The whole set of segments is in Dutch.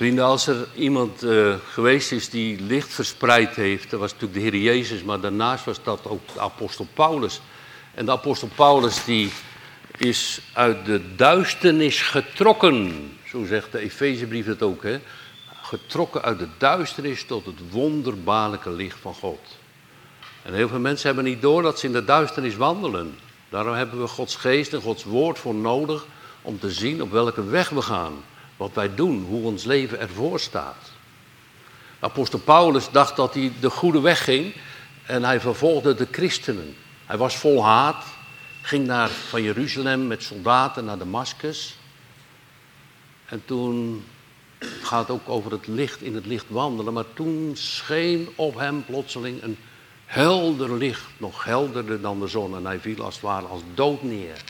Vrienden, als er iemand uh, geweest is die licht verspreid heeft, dat was natuurlijk de Heer Jezus, maar daarnaast was dat ook de apostel Paulus. En de apostel Paulus die is uit de duisternis getrokken, zo zegt de Efezebrief het ook, hè? getrokken uit de duisternis tot het wonderbaarlijke licht van God. En heel veel mensen hebben niet door dat ze in de duisternis wandelen. Daarom hebben we Gods geest en Gods woord voor nodig om te zien op welke weg we gaan wat wij doen, hoe ons leven ervoor staat. Apostel Paulus dacht dat hij de goede weg ging en hij vervolgde de christenen. Hij was vol haat, ging naar, van Jeruzalem met soldaten naar Damascus. En toen gaat het ook over het licht, in het licht wandelen, maar toen scheen op hem plotseling een helder licht, nog helderder dan de zon. En hij viel als het ware als dood neer.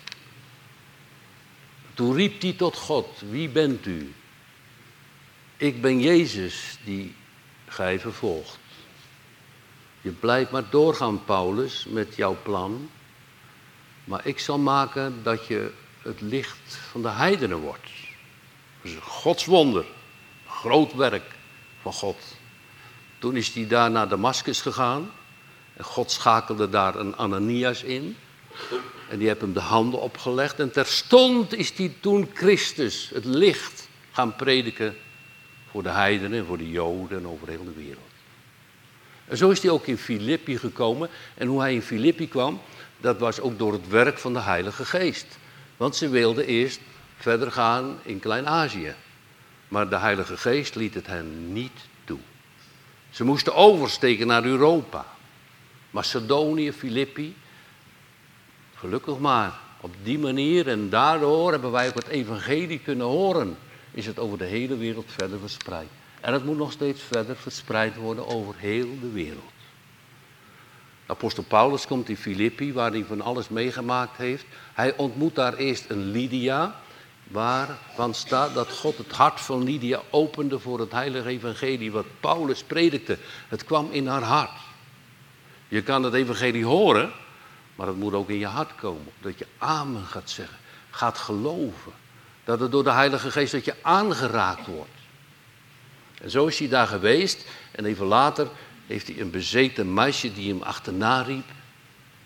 Toen riep hij tot God, wie bent u? Ik ben Jezus die gij vervolgt. Je blijft maar doorgaan, Paulus, met jouw plan. Maar ik zal maken dat je het licht van de heidenen wordt. Dat is een godswonder. Groot werk van God. Toen is hij daar naar Damascus gegaan. En God schakelde daar een Ananias in. En die heeft hem de handen opgelegd. En terstond is hij toen Christus, het licht, gaan prediken voor de heidenen en voor de joden en over heel de wereld. En zo is hij ook in Filippi gekomen. En hoe hij in Filippi kwam, dat was ook door het werk van de Heilige Geest. Want ze wilden eerst verder gaan in Klein-Azië. Maar de Heilige Geest liet het hen niet toe. Ze moesten oversteken naar Europa. Macedonië, Filippi. Gelukkig maar. Op die manier en daardoor hebben wij ook het evangelie kunnen horen. Is het over de hele wereld verder verspreid. En het moet nog steeds verder verspreid worden over heel de wereld. Apostel Paulus komt in Filippi, waar hij van alles meegemaakt heeft. Hij ontmoet daar eerst een Lydia, waarvan staat dat God het hart van Lydia opende voor het heilige evangelie, wat Paulus predikte. Het kwam in haar hart. Je kan het evangelie horen, maar het moet ook in je hart komen. Dat je amen gaat zeggen, gaat geloven. Dat het door de Heilige Geest dat je aangeraakt wordt. En zo is hij daar geweest. En even later heeft hij een bezeten meisje die hem achterna riep,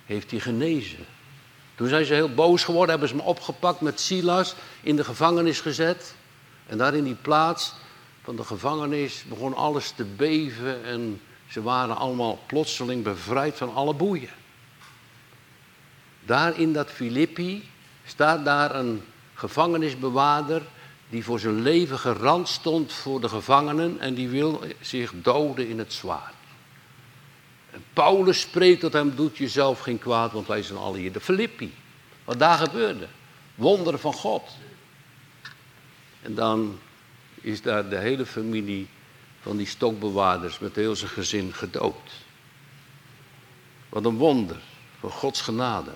heeft hij genezen. Toen zijn ze heel boos geworden, hebben ze hem opgepakt met Silas, in de gevangenis gezet. En daar in die plaats van de gevangenis begon alles te beven en ze waren allemaal plotseling bevrijd van alle boeien. Daar in dat Filippi staat daar een gevangenisbewaarder die voor zijn leven gerand stond voor de gevangenen en die wil zich doden in het zwaard. En Paulus spreekt tot hem, doet jezelf geen kwaad, want wij zijn alle hier. De Filippi, wat daar gebeurde. Wonderen van God. En dan is daar de hele familie van die stokbewaarders met heel zijn gezin gedood. Wat een wonder van Gods genade.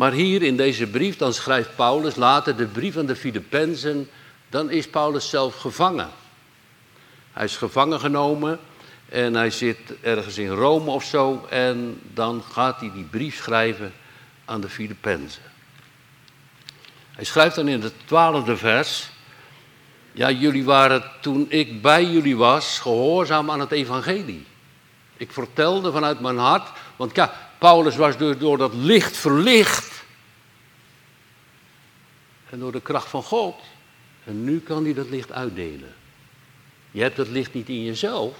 Maar hier in deze brief, dan schrijft Paulus later de brief aan de Filippenzen, dan is Paulus zelf gevangen. Hij is gevangen genomen en hij zit ergens in Rome of zo en dan gaat hij die brief schrijven aan de Filippenzen. Hij schrijft dan in het twaalfde vers, ja jullie waren toen ik bij jullie was gehoorzaam aan het evangelie. Ik vertelde vanuit mijn hart, want ja, Paulus was door, door dat licht verlicht. En door de kracht van God. En nu kan hij dat licht uitdelen. Je hebt dat licht niet in jezelf,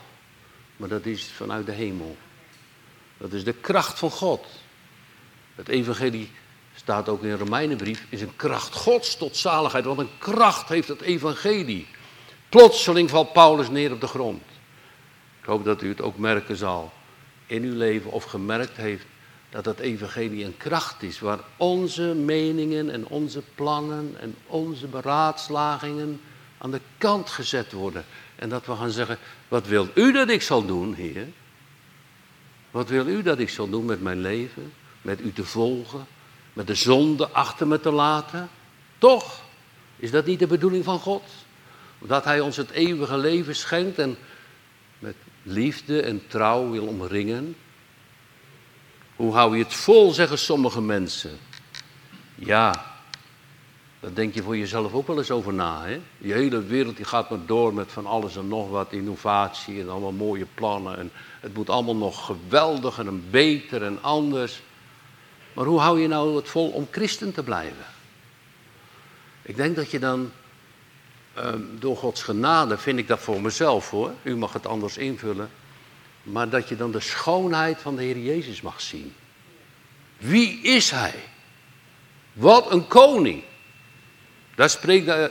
maar dat is vanuit de hemel. Dat is de kracht van God. Het evangelie staat ook in de Romeinenbrief, is een kracht Gods tot zaligheid. Want een kracht heeft het evangelie. Plotseling valt Paulus neer op de grond. Ik hoop dat u het ook merken zal in uw leven of gemerkt heeft dat het evangelie een kracht is waar onze meningen en onze plannen en onze beraadslagingen aan de kant gezet worden. En dat we gaan zeggen, wat wil u dat ik zal doen, Heer? Wat wil u dat ik zal doen met mijn leven? Met u te volgen? Met de zonde achter me te laten? Toch? Is dat niet de bedoeling van God? Dat Hij ons het eeuwige leven schenkt en met liefde en trouw wil omringen. Hoe hou je het vol, zeggen sommige mensen. Ja, Daar denk je voor jezelf ook wel eens over na. Hè? Die hele wereld die gaat maar door met van alles en nog wat, innovatie en allemaal mooie plannen. En het moet allemaal nog geweldiger en beter en anders. Maar hoe hou je nou het vol om christen te blijven? Ik denk dat je dan ehm, door Gods genade, vind ik dat voor mezelf hoor, u mag het anders invullen, maar dat je dan de schoonheid van de Heer Jezus mag zien. Wie is Hij? Wat een koning. Daar spreekt de,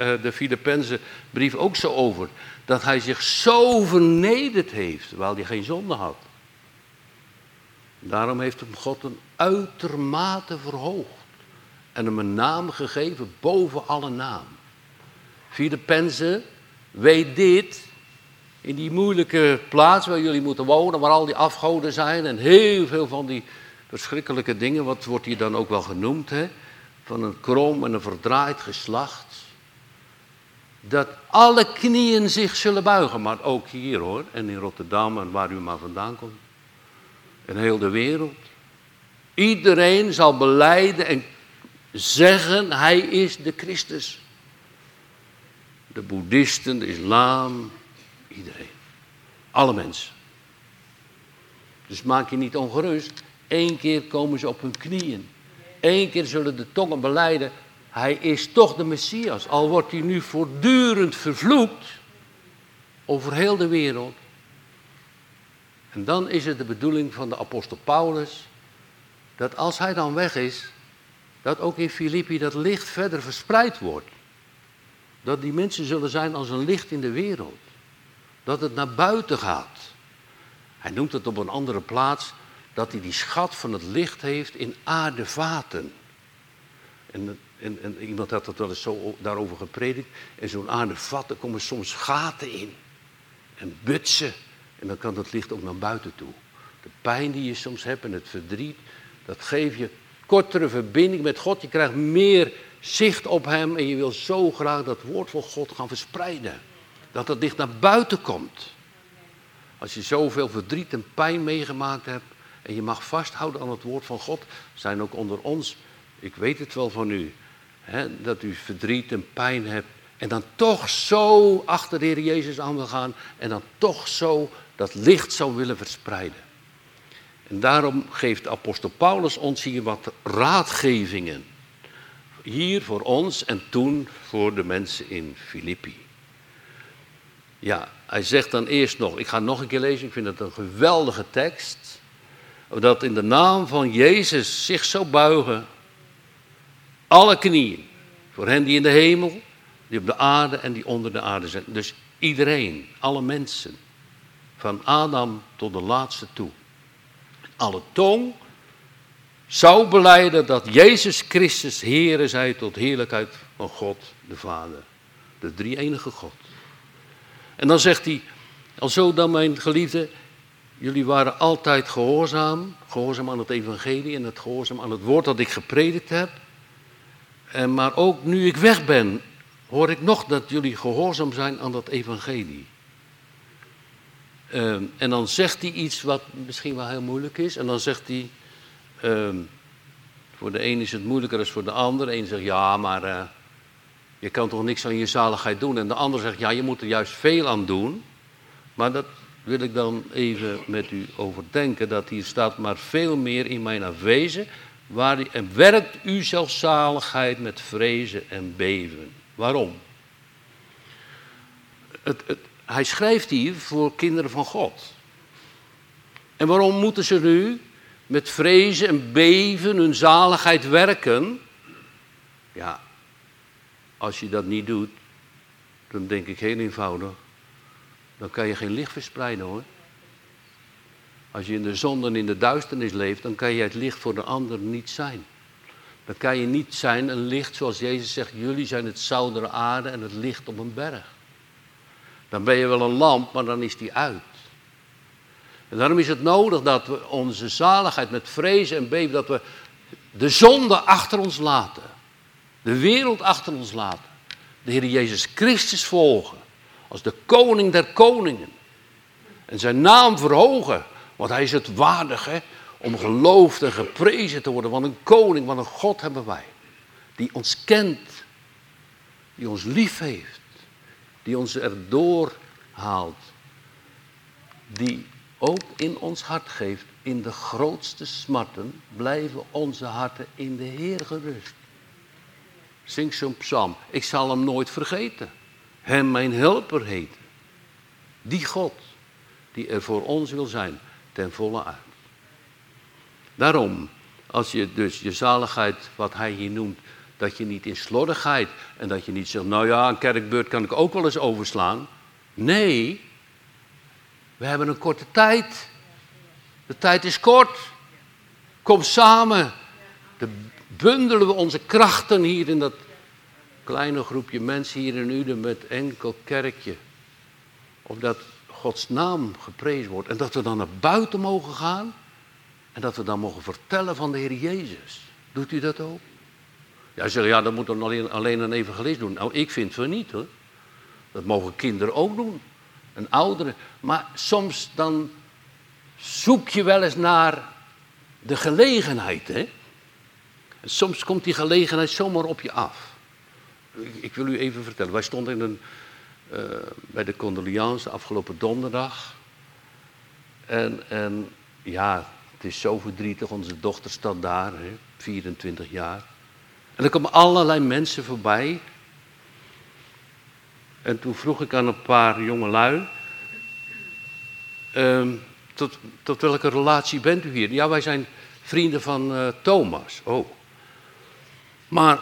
uh, de Filippense brief ook zo over. Dat hij zich zo vernederd heeft, terwijl hij geen zonde had. Daarom heeft hem God een uitermate verhoogd. En hem een naam gegeven boven alle naam. Filippense, weet dit. In die moeilijke plaats waar jullie moeten wonen, waar al die afgoden zijn en heel veel van die verschrikkelijke dingen, wat wordt hier dan ook wel genoemd, hè? van een krom en een verdraaid geslacht. Dat alle knieën zich zullen buigen, maar ook hier hoor, en in Rotterdam en waar u maar vandaan komt. En heel de wereld. Iedereen zal beleiden en zeggen, hij is de Christus. De boeddhisten, de islam, iedereen. Alle mensen. Dus maak je niet ongerust. Eén keer komen ze op hun knieën. Eén keer zullen de tongen beleiden, hij is toch de Messias. Al wordt hij nu voortdurend vervloekt over heel de wereld. En dan is het de bedoeling van de apostel Paulus dat als hij dan weg is, dat ook in Filippi dat licht verder verspreid wordt. Dat die mensen zullen zijn als een licht in de wereld. Dat het naar buiten gaat. Hij noemt het op een andere plaats dat hij die schat van het licht heeft in aardevaten. En, en, en iemand had dat wel eens zo daarover gepredikt. En zo'n aardevat, daar komen soms gaten in. En butsen. En dan kan dat licht ook naar buiten toe. De pijn die je soms hebt en het verdriet, dat geeft je kortere verbinding met God. Je krijgt meer zicht op Hem en je wil zo graag dat woord van God gaan verspreiden. Dat dat licht naar buiten komt. Als je zoveel verdriet en pijn meegemaakt hebt, en je mag vasthouden aan het woord van God. Zijn ook onder ons, ik weet het wel van u, hè, dat u verdriet en pijn hebt. En dan toch zo achter de Heer Jezus aan wil gaan. En dan toch zo dat licht zou willen verspreiden. En daarom geeft apostel Paulus ons hier wat raadgevingen. Hier voor ons en toen voor de mensen in Filippi. Ja, hij zegt dan eerst nog, ik ga nog een keer lezen, ik vind het een geweldige tekst dat in de naam van Jezus zich zou buigen. Alle knieën. Voor hen die in de hemel, die op de aarde en die onder de aarde zijn. Dus iedereen, alle mensen. Van Adam tot de laatste toe. Alle tong zou beleiden dat Jezus Christus Heere zij tot heerlijkheid van God de Vader. De drie enige God. En dan zegt hij, alzo dan mijn geliefde, Jullie waren altijd gehoorzaam, gehoorzaam aan het evangelie en het gehoorzaam aan het woord dat ik gepredikt heb. En, maar ook nu ik weg ben, hoor ik nog dat jullie gehoorzaam zijn aan dat evangelie. Ehm, en dan zegt hij iets wat misschien wel heel moeilijk is. En dan zegt hij, ehm, voor de een is het moeilijker dan voor de ander. De een zegt, ja, maar uh, je kan toch niks aan je zaligheid doen. En de ander zegt, ja, je moet er juist veel aan doen. Maar dat, wil ik dan even met u overdenken dat hier staat, maar veel meer in mijn afwezen, waar, en werkt u zelfzaligheid met vrezen en beven. Waarom? Het, hij schrijft hier voor kinderen van God. En waarom moeten ze nu met vrezen en beven hun zaligheid werken? Ja, als je dat niet doet, dan denk ik heel eenvoudig dan kan je geen licht verspreiden hoor. Als je in de zon en in de duisternis leeft, dan kan je het licht voor de ander niet zijn. Dan kan je niet zijn een licht zoals Jezus zegt, jullie zijn het zoudere aarde en het licht op een berg. Dan ben je wel een lamp, maar dan is die uit. En daarom is het nodig dat we onze zaligheid met vrezen en beven, dat we de zonde achter ons laten. De wereld achter ons laten. De Heer Jezus Christus volgen als de koning der koningen. En zijn naam verhogen, want hij is het waardige om geloofd en geprezen te worden. Want een koning, want een God hebben wij. Die ons kent die ons lief heeft, die ons erdoor haalt, die ook in ons hart geeft, in de grootste smarten, blijven onze harten in de Heer gerust. Zing zo'n psalm. Ik zal hem nooit vergeten. Hem mijn helper heten. Die God, die er voor ons wil zijn, ten volle uit. Daarom, als je dus je zaligheid, wat hij hier noemt, dat je niet in slordigheid en dat je niet zegt, nou ja, een kerkbeurt kan ik ook wel eens overslaan. Nee, we hebben een korte tijd. De tijd is kort. Kom samen. Dan bundelen we onze krachten hier in dat kleine groepje mensen hier in Uden met enkel kerkje. Omdat Gods naam geprezen wordt. En dat we dan naar buiten mogen gaan. En dat we dan mogen vertellen van de Heer Jezus. Doet u dat ook? Ja, zeggen, ja, dat moet dan alleen, alleen een evangelist doen. Nou, ik vind van niet hoor. Dat mogen kinderen ook doen. En ouderen. Maar soms dan zoek je wel eens naar de gelegenheid. Hè? Soms komt die gelegenheid zomaar op je af. Ik, wil u even vertellen. Wij stonden in een, uh, bij de Condoliance afgelopen donderdag. En, en ja, het is zo verdrietig. Onze dochter staat daar, hè, 24 jaar. En er komen allerlei mensen voorbij. En toen vroeg ik aan een paar jonge lui. Uh, tot, tot welke relatie bent u hier? Ja, wij zijn vrienden van uh, Thomas. Oh. Maar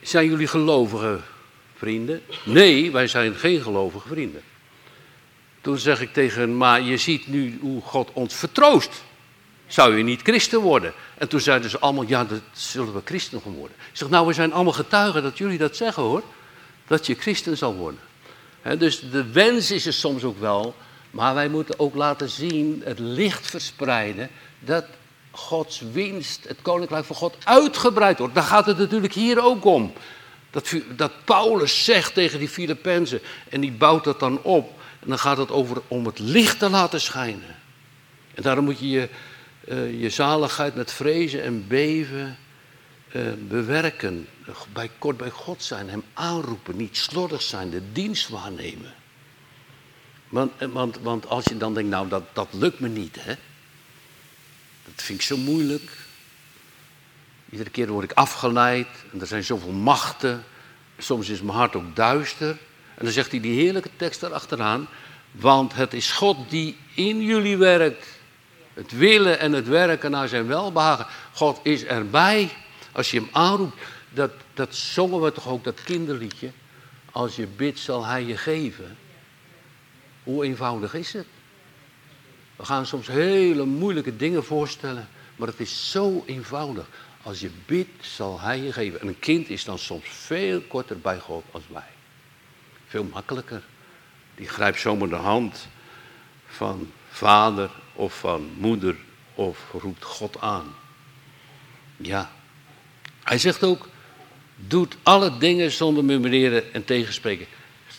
zijn jullie gelovige vrienden? Nee, wij zijn geen gelovige vrienden. Toen zeg ik tegen hen, maar je ziet nu hoe God ons vertroost. Zou je niet christen worden? En toen zeiden ze allemaal, ja, dat zullen we christen gaan worden. Ik zeg, nou, we zijn allemaal getuigen dat jullie dat zeggen hoor. Dat je christen zal worden. dus de wens is er soms ook wel, maar wij moeten ook laten zien, het licht verspreiden, dat Gods winst, het koninkrijk van God, uitgebreid wordt. Daar gaat het natuurlijk hier ook om. Dat, dat Paulus zegt tegen die Filippenzen, en die bouwt dat dan op. En dan gaat het over om het licht te laten schijnen. En daarom moet je je, uh, je zaligheid met vrezen en beven uh, bewerken. Bij, kort bij God zijn, hem aanroepen, niet slordig zijn, de dienst waarnemen. Want, eh, want, want als je dan denkt, nou dat, dat lukt me niet, hè. Dat vind ik zo moeilijk. Iedere keer word ik afgeleid en er zijn zoveel machten. Soms is mijn hart ook duister. En dan zegt hij die heerlijke tekst erachteraan. Want het is God die in jullie werkt. Het willen en het werken naar zijn welbehagen. God is erbij. Als je hem aanroept. Dat, dat zongen we toch ook, dat kinderliedje. Als je bidt zal hij je geven. Hoe eenvoudig is het? We gaan soms hele moeilijke dingen voorstellen. Maar het is zo eenvoudig. Als je bidt zal hij je geven. En een kind is dan soms veel korter bij God als wij. Veel makkelijker. Die grijpt zomaar de hand van vader of van moeder of roept God aan. Ja. Hij zegt ook, doet alle dingen zonder murmureren en tegenspreken.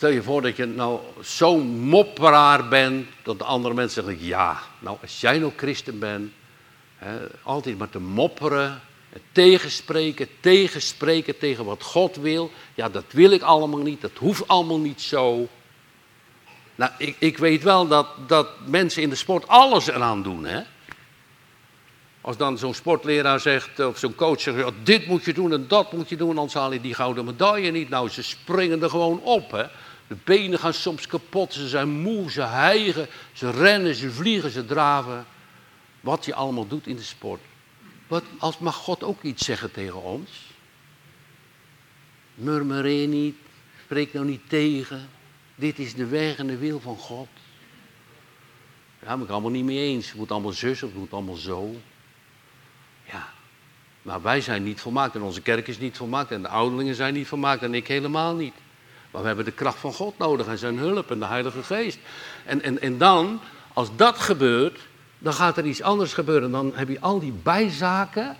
Stel je voor dat je nou zo'n mopperaar bent, dat de andere mensen zeggen, ja, nou als jij nou christen bent, hè, altijd maar te mopperen, tegenspreken, tegenspreken tegen wat God wil. Ja, dat wil ik allemaal niet, dat hoeft allemaal niet zo. Nou, ik, ik weet wel dat, dat mensen in de sport alles eraan doen, hè. Als dan zo'n sportleraar zegt, of zo'n coach zegt, dit moet je doen en dat moet je doen, anders haal je die gouden medaille niet. Nou, ze springen er gewoon op, hè. De benen gaan soms kapot, ze zijn moe, ze hijgen, ze rennen, ze vliegen, ze draven. Wat je allemaal doet in de sport. Wat, als mag God ook iets zeggen tegen ons? Murmureer niet, spreek nou niet tegen. Dit is de weg en de wil van God. Ja, ben ik allemaal niet mee eens. Het moet allemaal zus of het moet allemaal zo. Ja, maar wij zijn niet volmaakt en onze kerk is niet volmaakt en de ouderlingen zijn niet volmaakt en ik helemaal niet. Maar we hebben de kracht van God nodig en zijn hulp en de Heilige Geest. En, en, en dan, als dat gebeurt, dan gaat er iets anders gebeuren. Dan heb je al die bijzaken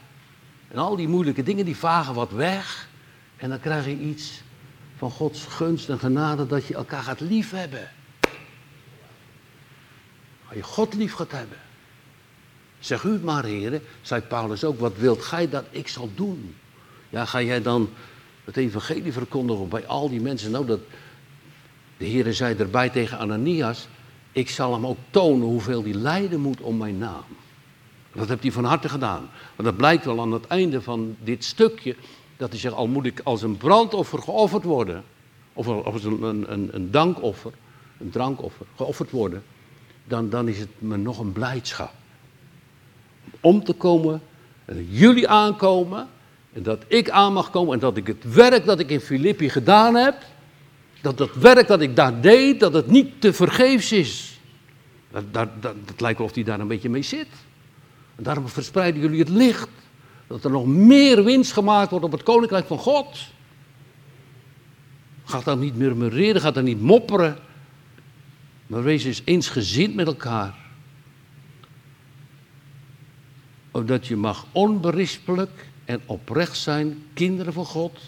en al die moeilijke dingen, die vagen wat weg. En dan krijg je iets van Gods gunst en genade dat je elkaar gaat liefhebben. Als je God lief gaat hebben. Zeg u maar, heren, zei Paulus ook, wat wilt gij dat ik zal doen? Ja, ga jij dan het evangelie verkondigen bij al die mensen. Nou, dat, de Heer zei erbij tegen Ananias, ik zal hem ook tonen hoeveel hij lijden moet om mijn naam. Dat heeft hij van harte gedaan. Want dat blijkt wel aan het einde van dit stukje, dat hij zegt, al moet ik als een brandoffer geofferd worden, of als een, een, een dankoffer, een drankoffer, geofferd worden, dan, dan is het me nog een blijdschap. Om te komen, en jullie aankomen, en dat ik aan mag komen, en dat ik het werk dat ik in Filippi gedaan heb, dat het werk dat ik daar deed, dat het niet te vergeefs is. Dat, dat, dat, dat lijkt wel of hij daar een beetje mee zit. En daarom verspreiden jullie het licht. Dat er nog meer winst gemaakt wordt op het koninkrijk van God. Gaat dan niet murmureren, gaat dan niet mopperen. Maar wees eens eensgezind met elkaar. Opdat je mag onberispelijk en oprecht zijn, kinderen van God,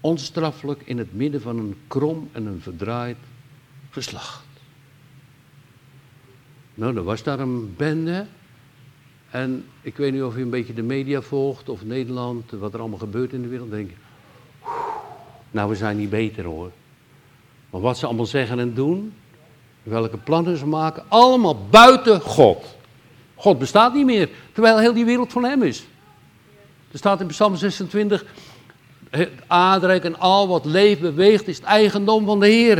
onstraffelijk in het midden van een krom en een verdraaid geslacht. Nou, er was daar een bende. En ik weet niet of u een beetje de media volgt of Nederland, wat er allemaal gebeurt in de wereld. Denk nou, we zijn niet beter hoor. Maar wat ze allemaal zeggen en doen, welke plannen ze maken, allemaal buiten God. God bestaat niet meer, terwijl heel die wereld van hem is. Er staat in Psalm 26, het aardrijk en al wat leeft, beweegt, is het eigendom van de Heer.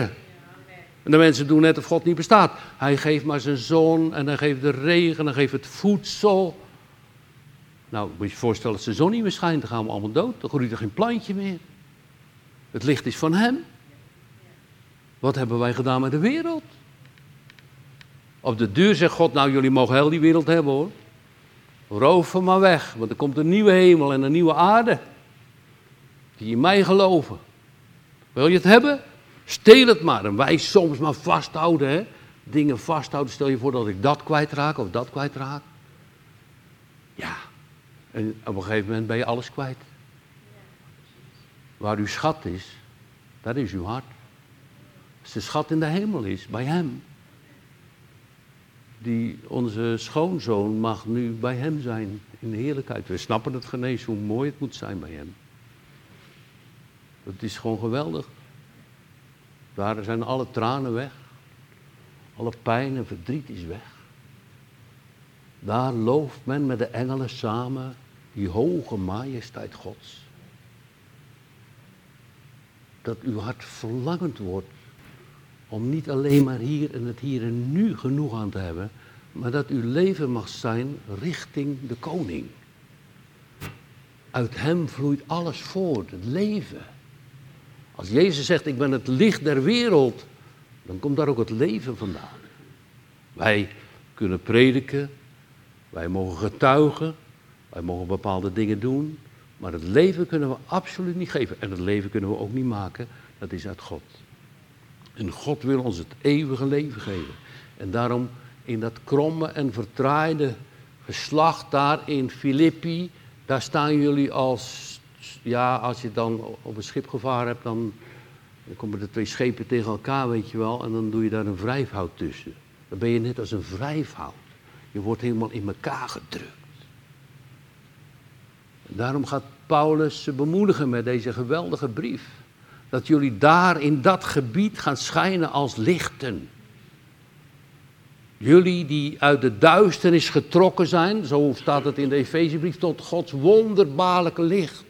En de mensen doen net of God niet bestaat. Hij geeft maar zijn zon en hij geeft de regen en hij geeft het voedsel. Nou, moet je je voorstellen, als de zon niet meer schijnt, dan gaan we allemaal dood. Dan groeit er geen plantje meer. Het licht is van hem. Wat hebben wij gedaan met de wereld? Op de duur zegt God, nou jullie mogen heel die wereld hebben hoor. Roof hem maar weg, want er komt een nieuwe hemel en een nieuwe aarde. Die in mij geloven. Wil je het hebben? Steel het maar. En wij soms maar vasthouden, hè. Dingen vasthouden. Stel je voor dat ik dat kwijtraak of dat kwijtraak. Ja. En op een gegeven moment ben je alles kwijt. Waar uw schat is, dat is uw hart. Als de schat in de hemel is, bij hem. Die, onze schoonzoon mag nu bij hem zijn in de heerlijkheid. We snappen het genees, hoe mooi het moet zijn bij hem. Het is gewoon geweldig. Daar zijn alle tranen weg. Alle pijn en verdriet is weg. Daar looft men met de engelen samen die hoge majesteit Gods. Dat uw hart verlangend wordt om niet alleen maar hier en het hier en nu genoeg aan te hebben, maar dat uw leven mag zijn richting de koning. Uit hem vloeit alles voort, het leven. Als Jezus zegt, ik ben het licht der wereld, dan komt daar ook het leven vandaan. Wij kunnen prediken, wij mogen getuigen, wij mogen bepaalde dingen doen, maar het leven kunnen we absoluut niet geven. En het leven kunnen we ook niet maken, dat is uit God. En God wil ons het eeuwige leven geven. En daarom in dat kromme en vertraaide geslacht daar in Filippi, daar staan jullie als ja, als je dan op een schip gevaren hebt, dan, komen de twee schepen tegen elkaar, weet je wel, en dan doe je daar een wrijfhout tussen. Dan ben je net als een wrijfhout. Je wordt helemaal in elkaar gedrukt. En daarom gaat Paulus ze bemoedigen met deze geweldige brief. Dat jullie daar in dat gebied gaan schijnen als lichten. Jullie die uit de duisternis getrokken zijn, zo staat het in de Efezebrief, tot Gods wonderbaarlijke licht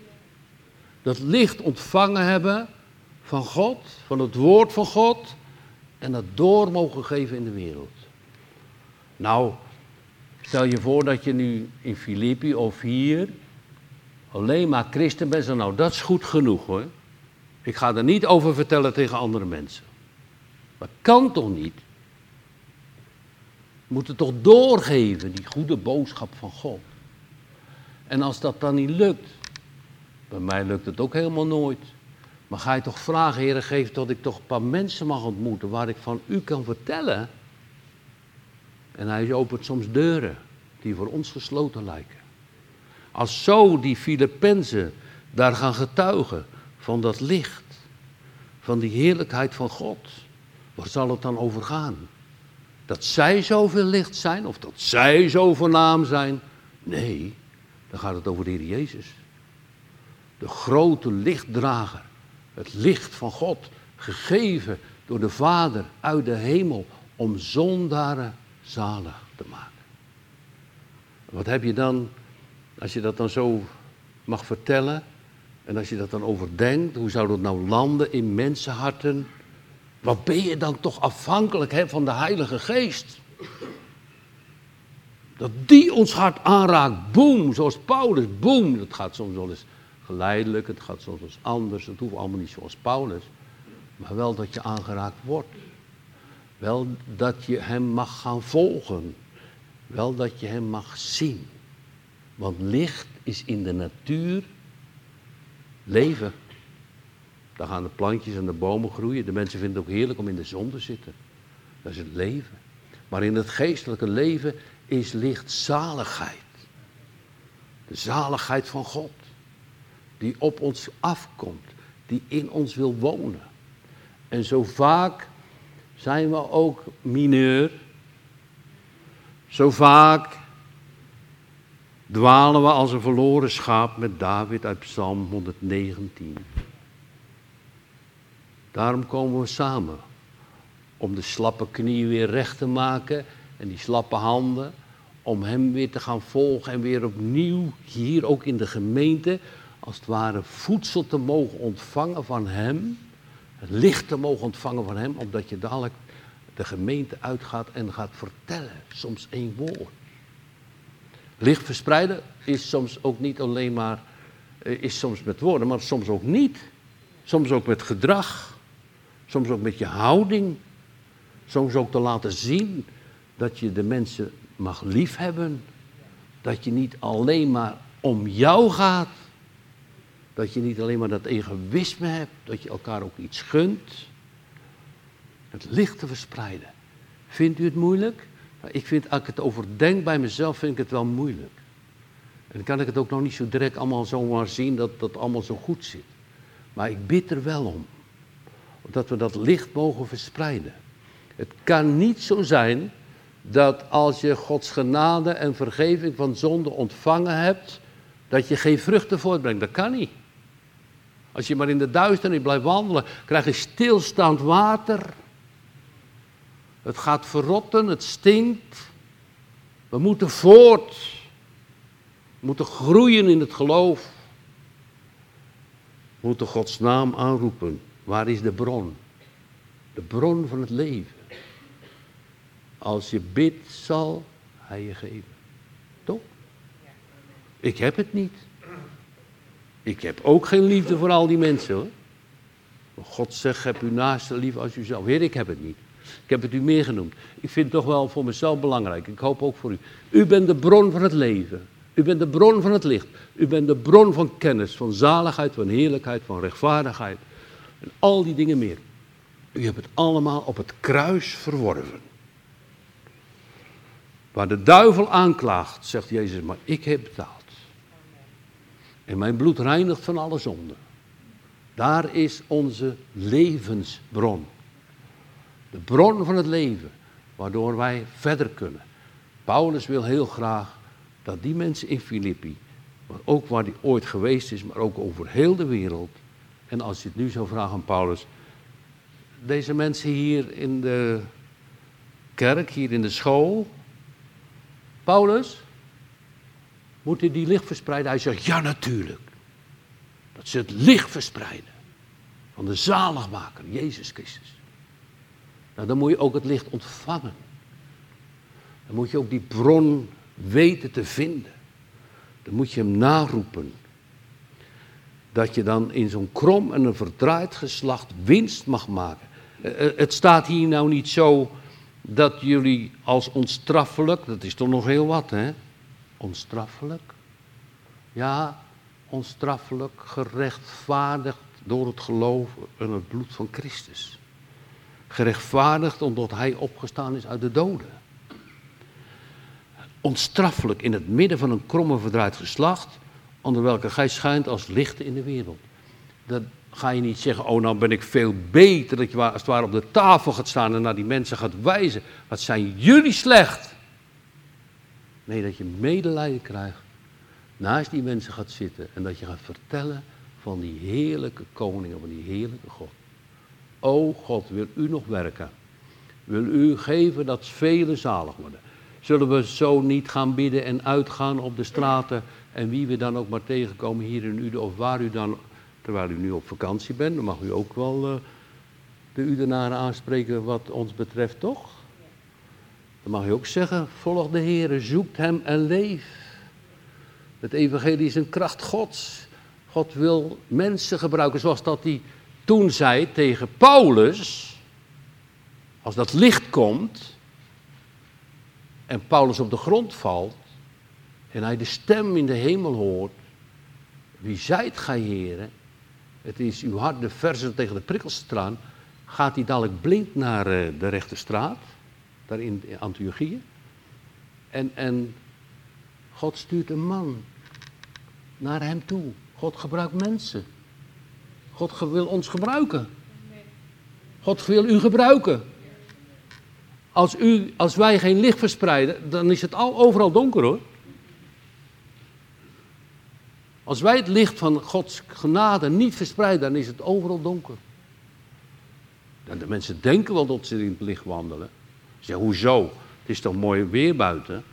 dat licht ontvangen hebben van God, van het woord van God, en dat door mogen geven in de wereld. Nou, stel je voor dat je nu in Filippi of hier alleen maar christen bent, nou dat is goed genoeg hoor. Ik ga er niet over vertellen tegen andere mensen. Dat kan toch niet? We moeten toch doorgeven, die goede boodschap van God. En als dat dan niet lukt, bij mij lukt het ook helemaal nooit. Maar ga je toch vragen, Heer, geef dat ik toch een paar mensen mag ontmoeten waar ik van u kan vertellen. En hij opent soms deuren die voor ons gesloten lijken. Als zo die Filippenzen daar gaan getuigen van dat licht, van die heerlijkheid van God, waar zal het dan over gaan? Dat zij zoveel licht zijn of dat zij zo voornaam zijn? Nee, dan gaat het over de Heer Jezus. de grote lichtdrager, het licht van God, gegeven door de Vader uit de hemel om zondaren zalig te maken. Wat heb je dan, als je dat dan zo mag vertellen en als je dat dan overdenkt, hoe zou dat nou landen in mensenharten? Wat ben je dan toch afhankelijk hè, van de Heilige Geest? Dat die ons hart aanraakt, boem, zoals Paulus, boem. Dat gaat soms wel eens geleidelijk, het gaat soms wel eens anders, het hoeft allemaal niet zoals Paulus. Maar wel dat je aangeraakt wordt. Wel dat je hem mag gaan volgen. Wel dat je hem mag zien. Want licht is in de natuur leven. Daar gaan de plantjes en de bomen groeien. De mensen vinden het ook heerlijk om in de zon te zitten. Dat is het leven. Maar in het geestelijke leven is licht zaligheid. De zaligheid van God. Die op ons afkomt. Die in ons wil wonen. En zo vaak zijn we ook mineur. Zo vaak dwalen we als een verloren schaap met David uit Psalm 119. Daarom komen we samen om de slappe knieën weer recht te maken en die slappe handen, om Hem weer te gaan volgen en weer opnieuw hier ook in de gemeente, als het ware voedsel te mogen ontvangen van Hem, het licht te mogen ontvangen van Hem, omdat je dadelijk de gemeente uitgaat en gaat vertellen, soms één woord. Licht verspreiden is soms ook niet alleen maar, eh, is soms met woorden, maar soms ook niet. Soms ook met gedrag, soms ook met je houding, soms ook te laten zien dat je de mensen mag liefhebben. Dat je niet alleen maar om jou gaat. Dat je niet alleen maar dat egoïsme hebt, dat je elkaar ook iets gunt. Het licht te verspreiden. Vindt u het moeilijk? Ik vind, als ik het overdenk bij mezelf, vind ik het wel moeilijk. En dan kan ik het ook nog niet zo direct allemaal zomaar zien dat dat allemaal zo goed zit. Maar ik bid er wel om. Dat we dat licht mogen verspreiden. Het kan niet zo zijn dat als je Gods genade en vergeving van zonde ontvangen hebt, dat je geen vruchten voortbrengt. Dat kan niet. Als je maar in de duisternis blijft wandelen, krijg je stilstaand water. Het gaat verrotten, het stinkt. We moeten voort. We moeten groeien in het geloof. We moeten Gods naam aanroepen. Waar is de bron? De bron van het leven. Als je bidt, zal hij je geven. Toch? Ik heb het niet. Ik heb ook geen liefde voor al die mensen hoor. God zegt, heb uw naaste lief als uzelf. Heer, ik heb het niet. Ik heb het u meer genoemd. Ik vind het toch wel voor mezelf belangrijk. Ik hoop ook voor u. U bent de bron van het leven. U bent de bron van het licht. U bent de bron van kennis, van zaligheid, van heerlijkheid, van rechtvaardigheid. En al die dingen meer. U hebt het allemaal op het kruis verworven. Waar de duivel aanklaagt, zegt Jezus, maar ik heb betaald. En mijn bloed reinigt van alle zonde. Daar is onze levensbron. De bron van het leven, waardoor wij verder kunnen. Paulus wil heel graag dat die mensen in Filippi, maar ook waar hij ooit geweest is, maar ook over heel de wereld. En als je het nu zou vragen aan Paulus, deze mensen hier in de kerk, hier in de school, Paulus, moeten die licht verspreiden? Hij zegt, ja natuurlijk. Dat ze het licht verspreiden van de zaligmaker, Jezus Christus. Nou, dan moet je ook het licht ontvangen. Dan moet je ook die bron weten te vinden. Dan moet je hem naroepen. Dat je dan in zo'n krom en een verdraaid geslacht winst mag maken. Eh, eh, het staat hier nou niet zo dat jullie als onstraffelijk, dat is toch nog heel wat hè? Onstraffelijk? Ja, onstraffelijk gerechtvaardigd door het geloof in het bloed van Christus. Gerechtvaardigd omdat hij opgestaan is uit de doden. Onstraffelijk in het midden van een kromme verdraaid geslacht, onder welke gij schijnt als licht in de wereld. Dan ga je niet zeggen, oh nou ben ik veel beter, dat je als het ware op de tafel gaat staan en naar die mensen gaat wijzen. Wat zijn jullie slecht? Nee, dat je medelijden krijgt, naast die mensen gaat zitten en dat je gaat vertellen van die heerlijke koning van die heerlijke God. O God, wil u nog werken? Wil u geven dat velen zalig worden? Zullen we zo niet gaan bidden en uitgaan op de straten en wie we dan ook maar tegenkomen hier in Uden of waar u dan, terwijl u nu op vakantie bent, dan mag u ook wel uh, de Udenaren aanspreken wat ons betreft, toch? Dan mag u ook zeggen, volg de Heer, zoekt Hem en leef. Het evangelie is een kracht Gods. God wil mensen gebruiken zoals dat hij toen zei tegen Paulus. Als dat licht komt en Paulus op de grond valt en hij de stem in de hemel hoort. Wie zijt gij, heren? Het is uw hart de verzen tegen de prikkelstraat. Gaat hij dadelijk blind naar eh, de rechte straat, daar in Antiochieën. En, en God stuurt een man naar hem toe. God gebruikt mensen. God wil ons gebruiken. God wil u gebruiken. Als, u, als wij geen licht verspreiden, dan is het al overal donker hoor. Als wij het licht van Gods genade niet verspreiden, dan is het overal donker. En de mensen denken wel dat ze in het licht wandelen. Ze zeggen, hoezo? Het is toch mooi weer buiten?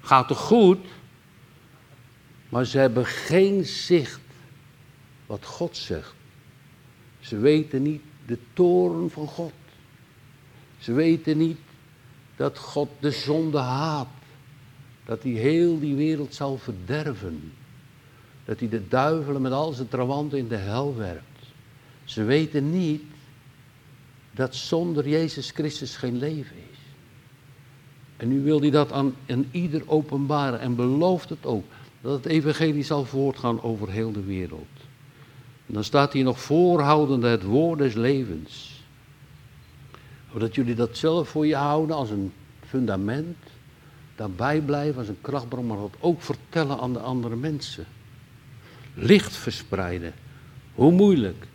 Gaat toch goed? Maar ze hebben geen zicht wat God zegt. Ze weten niet de toren van God. Ze weten niet dat God de zonde haat. Dat hij heel die wereld zal verderven. Dat hij de duivelen met al zijn trawanten in de hel werpt. Ze weten niet dat zonder Jezus Christus geen leven is. En nu wil hij dat aan, aan ieder openbaren en belooft het ook. Dat het evangelie zal voortgaan over heel de wereld. Dan staat hier nog voorhoudende het woord des levens dat jullie dat zelf voor je houden als een fundament. Daarbij blijven als een krachtbron, maar dat ook vertellen aan de andere mensen. Licht verspreiden. Hoe moeilijk?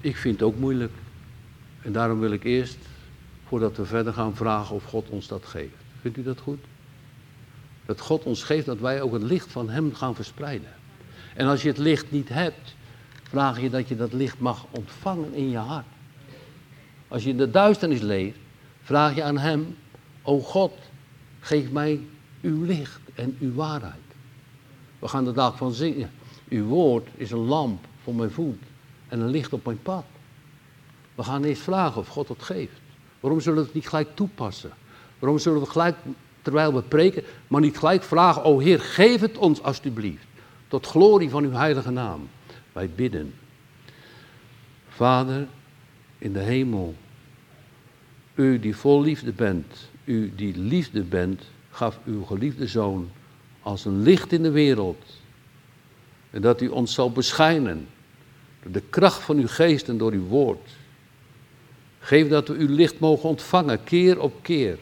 Ik vind het ook moeilijk. En daarom wil ik eerst, voordat we verder gaan, vragen of God ons dat geeft. Vindt u dat goed? Dat God ons geeft dat wij ook het licht van Hem gaan verspreiden. En als je het licht niet hebt, vraag je dat je dat licht mag ontvangen in je hart. Als je in de duisternis leeft, vraag je aan Hem, o God, geef mij uw licht en uw waarheid. We gaan de dag van zingen. Uw woord is een lamp voor mijn voet en een licht op mijn pad. We gaan eerst vragen of God het geeft. Waarom zullen we het niet gelijk toepassen? Waarom zullen we gelijk, terwijl we preken, maar niet gelijk vragen, o Heer, geef het ons alstublieft. Tot glorie van uw heilige naam. Wij bidden. Vader, in de hemel. U die vol liefde bent, u die liefde bent, gaf uw geliefde zoon als een licht in de wereld. En dat u ons zal beschijnen door de kracht van uw geest en door uw woord. Geef dat we uw licht mogen ontvangen, keer op keer.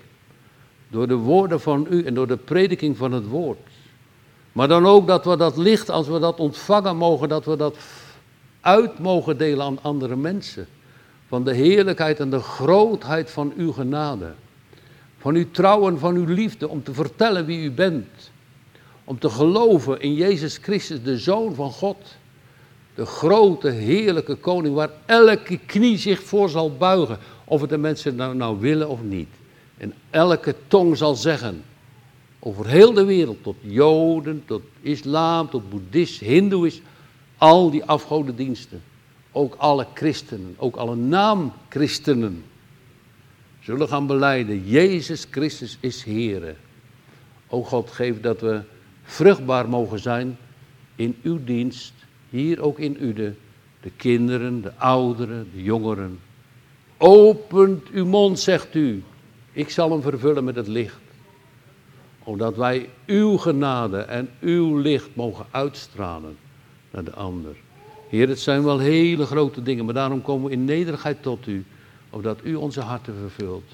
Door de woorden van u en door de prediking van het woord. Maar dan ook dat we dat licht, als we dat ontvangen mogen, dat we dat uit mogen delen aan andere mensen van de heerlijkheid en de grootheid van uw genade. Van uw trouw en van uw liefde om te vertellen wie u bent. Om te geloven in Jezus Christus, de Zoon van God. De grote, heerlijke koning waar elke knie zich voor zal buigen. Of het de mensen nou, nou willen of niet. En elke tong zal zeggen. Over heel de wereld, tot Joden, tot Islam, tot Boeddhist, Hindoeïs. Al die afgodendiensten ook alle christenen, ook alle naamchristenen, zullen gaan beleiden, Jezus Christus is Heere. O God, geef dat we vruchtbaar mogen zijn in uw dienst, hier ook in Ude, de kinderen, de ouderen, de jongeren. Opent uw mond, zegt u, ik zal hem vervullen met het licht. Omdat wij uw genade en uw licht mogen uitstralen naar de ander. Heer, het zijn wel hele grote dingen, maar daarom komen we in nederigheid tot u, opdat u onze harten vervult.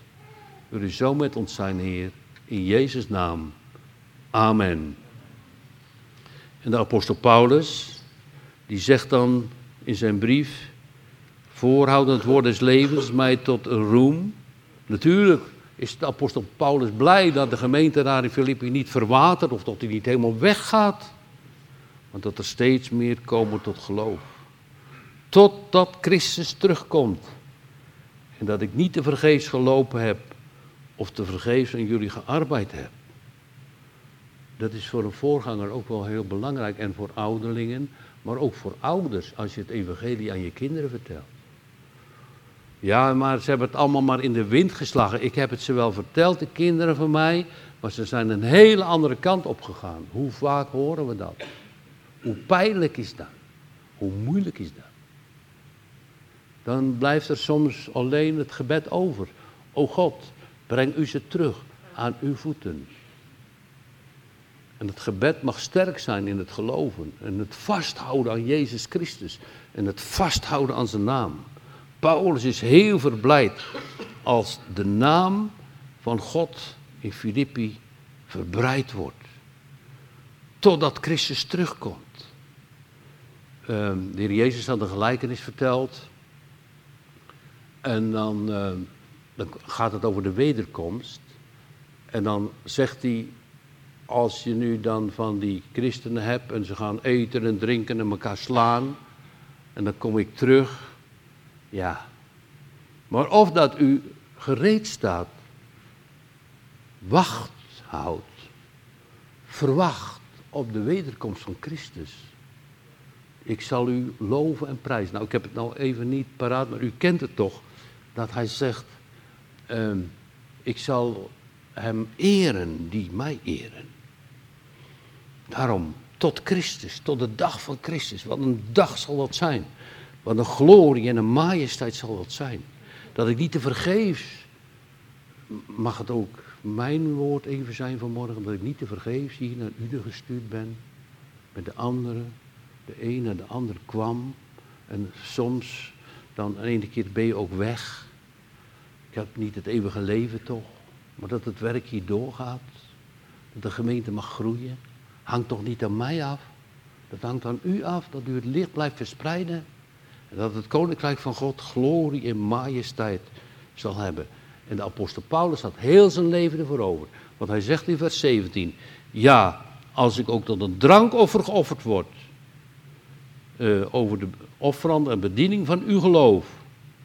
Wil u zo met ons zijn, Heer, in Jezus' naam. Amen. En de apostel Paulus, die zegt dan in zijn brief, voorhoudend woord des levens mij tot een roem. Natuurlijk is de apostel Paulus blij dat de gemeente daar in Filippi niet verwatert of dat hij niet helemaal weggaat. Want dat er steeds meer komen tot geloof. Totdat Christus terugkomt. En dat ik niet te vergeefs gelopen heb of te vergeefs aan jullie gearbeid heb. Dat is voor een voorganger ook wel heel belangrijk en voor ouderlingen, maar ook voor ouders als je het evangelie aan je kinderen vertelt. Ja, maar ze hebben het allemaal maar in de wind geslagen. Ik heb het ze wel verteld, de kinderen van mij, maar ze zijn een hele andere kant op gegaan. Hoe vaak horen we dat? Hoe pijnlijk is dat? Hoe moeilijk is dat? Dan blijft er soms alleen het gebed over. O God, breng u ze terug aan uw voeten. En het gebed mag sterk zijn in het geloven en het vasthouden aan Jezus Christus en het vasthouden aan zijn naam. Paulus is heel verblijd als de naam van God in Filippi verbreid wordt. Totdat Christus terugkomt. Ehm, de heer Jezus had een gelijkenis verteld. En dan, ehm, dan gaat het over de wederkomst. En dan zegt hij, als je nu dan van die christenen hebt en ze gaan eten en drinken en elkaar slaan. En dan kom ik terug. Ja. Maar of dat u gereed staat, wacht houdt, verwacht op de wederkomst van Christus. Ik zal u loven en prijzen. Nou, ik heb het nou even niet paraat, maar u kent het toch. Dat hij zegt, ehm, ik zal hem eren die mij eren. Daarom, tot Christus, tot de dag van Christus. Wat een dag zal dat zijn. Wat een glorie en een majesteit zal dat zijn. Dat ik niet te vergeefs, mag het ook mijn woord even zijn vanmorgen, dat ik niet te vergeefs hier naar u gestuurd ben. Met de anderen, de een naar de ander kwam. En soms, dan een ene keer ben je ook weg. Ik heb niet het eeuwige leven toch, maar dat het werk hier doorgaat. Dat de gemeente mag groeien hangt toch niet aan mij af? Dat hangt aan u af, dat u het licht blijft verspreiden. Dat het koninkrijk van God glorie en majesteit zal hebben. En de apostel Paulus had heel zijn leven ervoor over. Want hij zegt in vers 17: Ja, als ik ook tot een drankoffer geofferd word. Uh, over de offerande en bediening van uw geloof.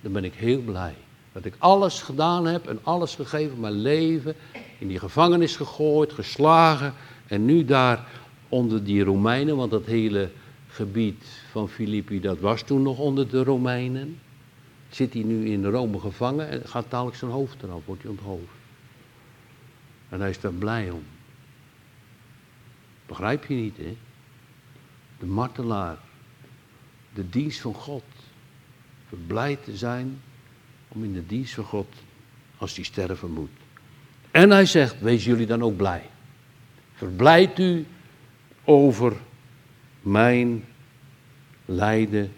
Dan ben ik heel blij. Dat ik alles gedaan heb en alles gegeven, mijn leven in die gevangenis gegooid, geslagen. En nu daar onder die Romeinen, want dat hele gebied van Filippi, dat was toen nog onder de Romeinen. Zit hij nu in Rome gevangen en gaat dadelijk zijn hoofd eraf, wordt hij onthoofd. En hij is daar blij om. Begrijp je niet, hè? De martelaar, de dienst van God. Verblijd te zijn om in de dienst van God, als hij sterven moet. En hij zegt, wees jullie dan ook blij. Verblijd u over mijn lijden.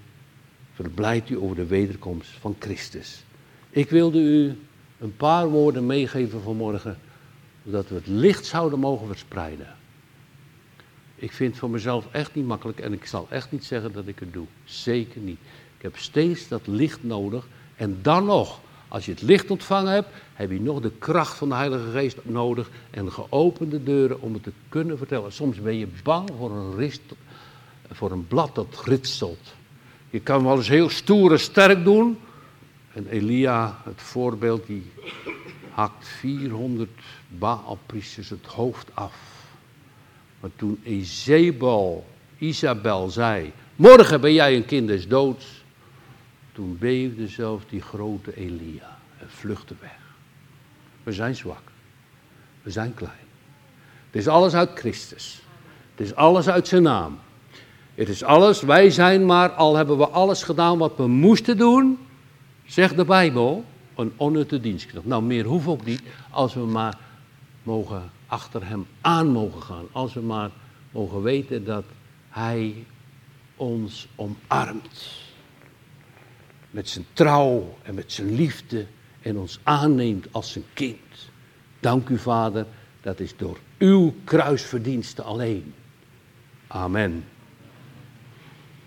Verblijd u over de wederkomst van Christus. Ik wilde u een paar woorden meegeven vanmorgen, zodat we het licht zouden mogen verspreiden. Ik vind het voor mezelf echt niet makkelijk en ik zal echt niet zeggen dat ik het doe. Zeker niet. Ik heb steeds dat licht nodig en dan nog als je het licht ontvangen hebt, heb je nog de kracht van de Heilige Geest nodig en geopende deuren om het te kunnen vertellen. Soms ben je bang voor een, voor een blad dat ritselt. Je kan wel eens heel stoer en sterk doen. En Elia, het voorbeeld, die hakt 400 Baalpriesters het hoofd af. Maar toen Ezebel, Isabel zei, morgen ben jij een kind des doods toen beefde zelfs die grote Elia en vluchtte weg. We zijn zwak. We zijn klein. Het is alles uit Christus. Het is alles uit zijn naam. Het is alles, wij zijn maar, al hebben we alles gedaan wat we moesten doen, zegt de Bijbel, een onnutte dienstknecht. Nou, meer hoeft ook niet, als we maar mogen achter hem aan mogen gaan. Als we maar mogen weten dat hij ons omarmt met zijn trouw en met zijn liefde en ons aanneemt als zijn kind. Dank u, Vader, dat is door uw kruisverdiensten alleen. Amen.